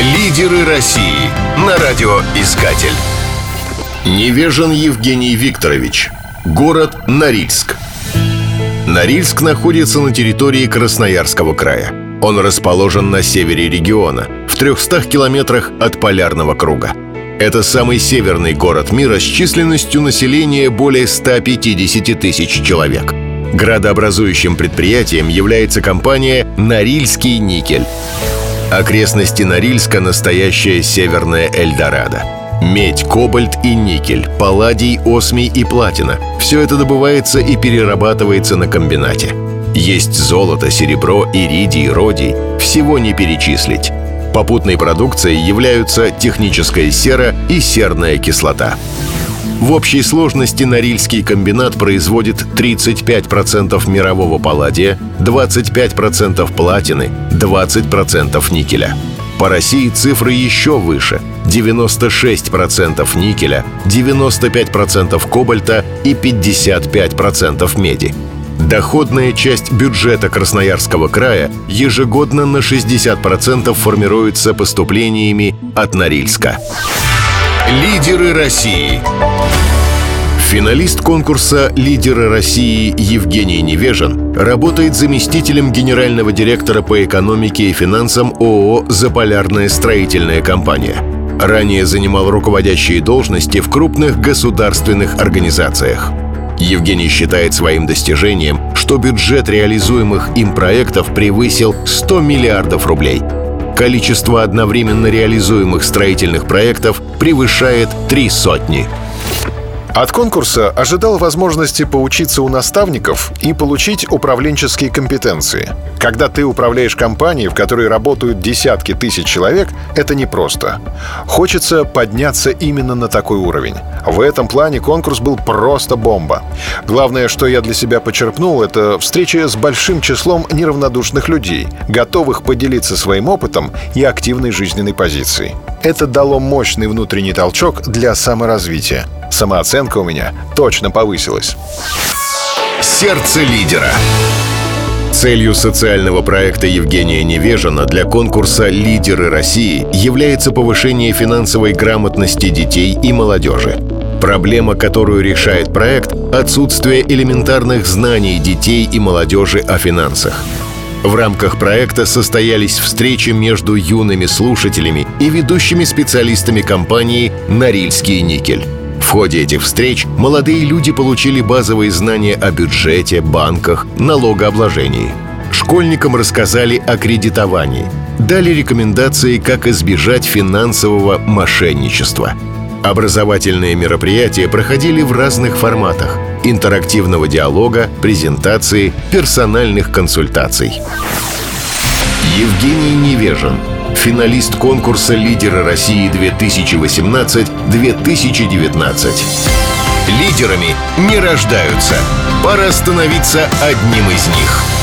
Лидеры России на радиоискатель. Невежен Евгений Викторович. Город Норильск. Норильск находится на территории Красноярского края. Он расположен на севере региона, в 300 километрах от полярного круга. Это самый северный город мира с численностью населения более 150 тысяч человек. Градообразующим предприятием является компания «Норильский никель». Окрестности Норильска – настоящая северная Эльдорадо. Медь, кобальт и никель, палладий, осмий и платина – все это добывается и перерабатывается на комбинате. Есть золото, серебро, иридий, родий – всего не перечислить. Попутной продукцией являются техническая сера и серная кислота. В общей сложности Норильский комбинат производит 35% мирового палладия, 25% платины, 20% никеля. По России цифры еще выше – 96% никеля, 95% кобальта и 55% меди. Доходная часть бюджета Красноярского края ежегодно на 60% формируется поступлениями от Норильска. Лидеры России Финалист конкурса «Лидеры России» Евгений Невежин работает заместителем генерального директора по экономике и финансам ООО «Заполярная строительная компания». Ранее занимал руководящие должности в крупных государственных организациях. Евгений считает своим достижением, что бюджет реализуемых им проектов превысил 100 миллиардов рублей. Количество одновременно реализуемых строительных проектов превышает три сотни. От конкурса ожидал возможности поучиться у наставников и получить управленческие компетенции. Когда ты управляешь компанией, в которой работают десятки тысяч человек, это непросто. Хочется подняться именно на такой уровень. В этом плане конкурс был просто бомба. Главное, что я для себя почерпнул, это встреча с большим числом неравнодушных людей, готовых поделиться своим опытом и активной жизненной позицией. Это дало мощный внутренний толчок для саморазвития. Самооценка у меня точно повысилась. Сердце лидера. Целью социального проекта Евгения Невежина для конкурса «Лидеры России» является повышение финансовой грамотности детей и молодежи. Проблема, которую решает проект – отсутствие элементарных знаний детей и молодежи о финансах. В рамках проекта состоялись встречи между юными слушателями и ведущими специалистами компании «Норильский никель». В ходе этих встреч молодые люди получили базовые знания о бюджете, банках, налогообложении. Школьникам рассказали о кредитовании, дали рекомендации, как избежать финансового мошенничества. Образовательные мероприятия проходили в разных форматах – интерактивного диалога, презентации, персональных консультаций. Евгений Невежин – финалист конкурса «Лидеры России 2018-2019». Лидерами не рождаются. Пора становиться одним из них.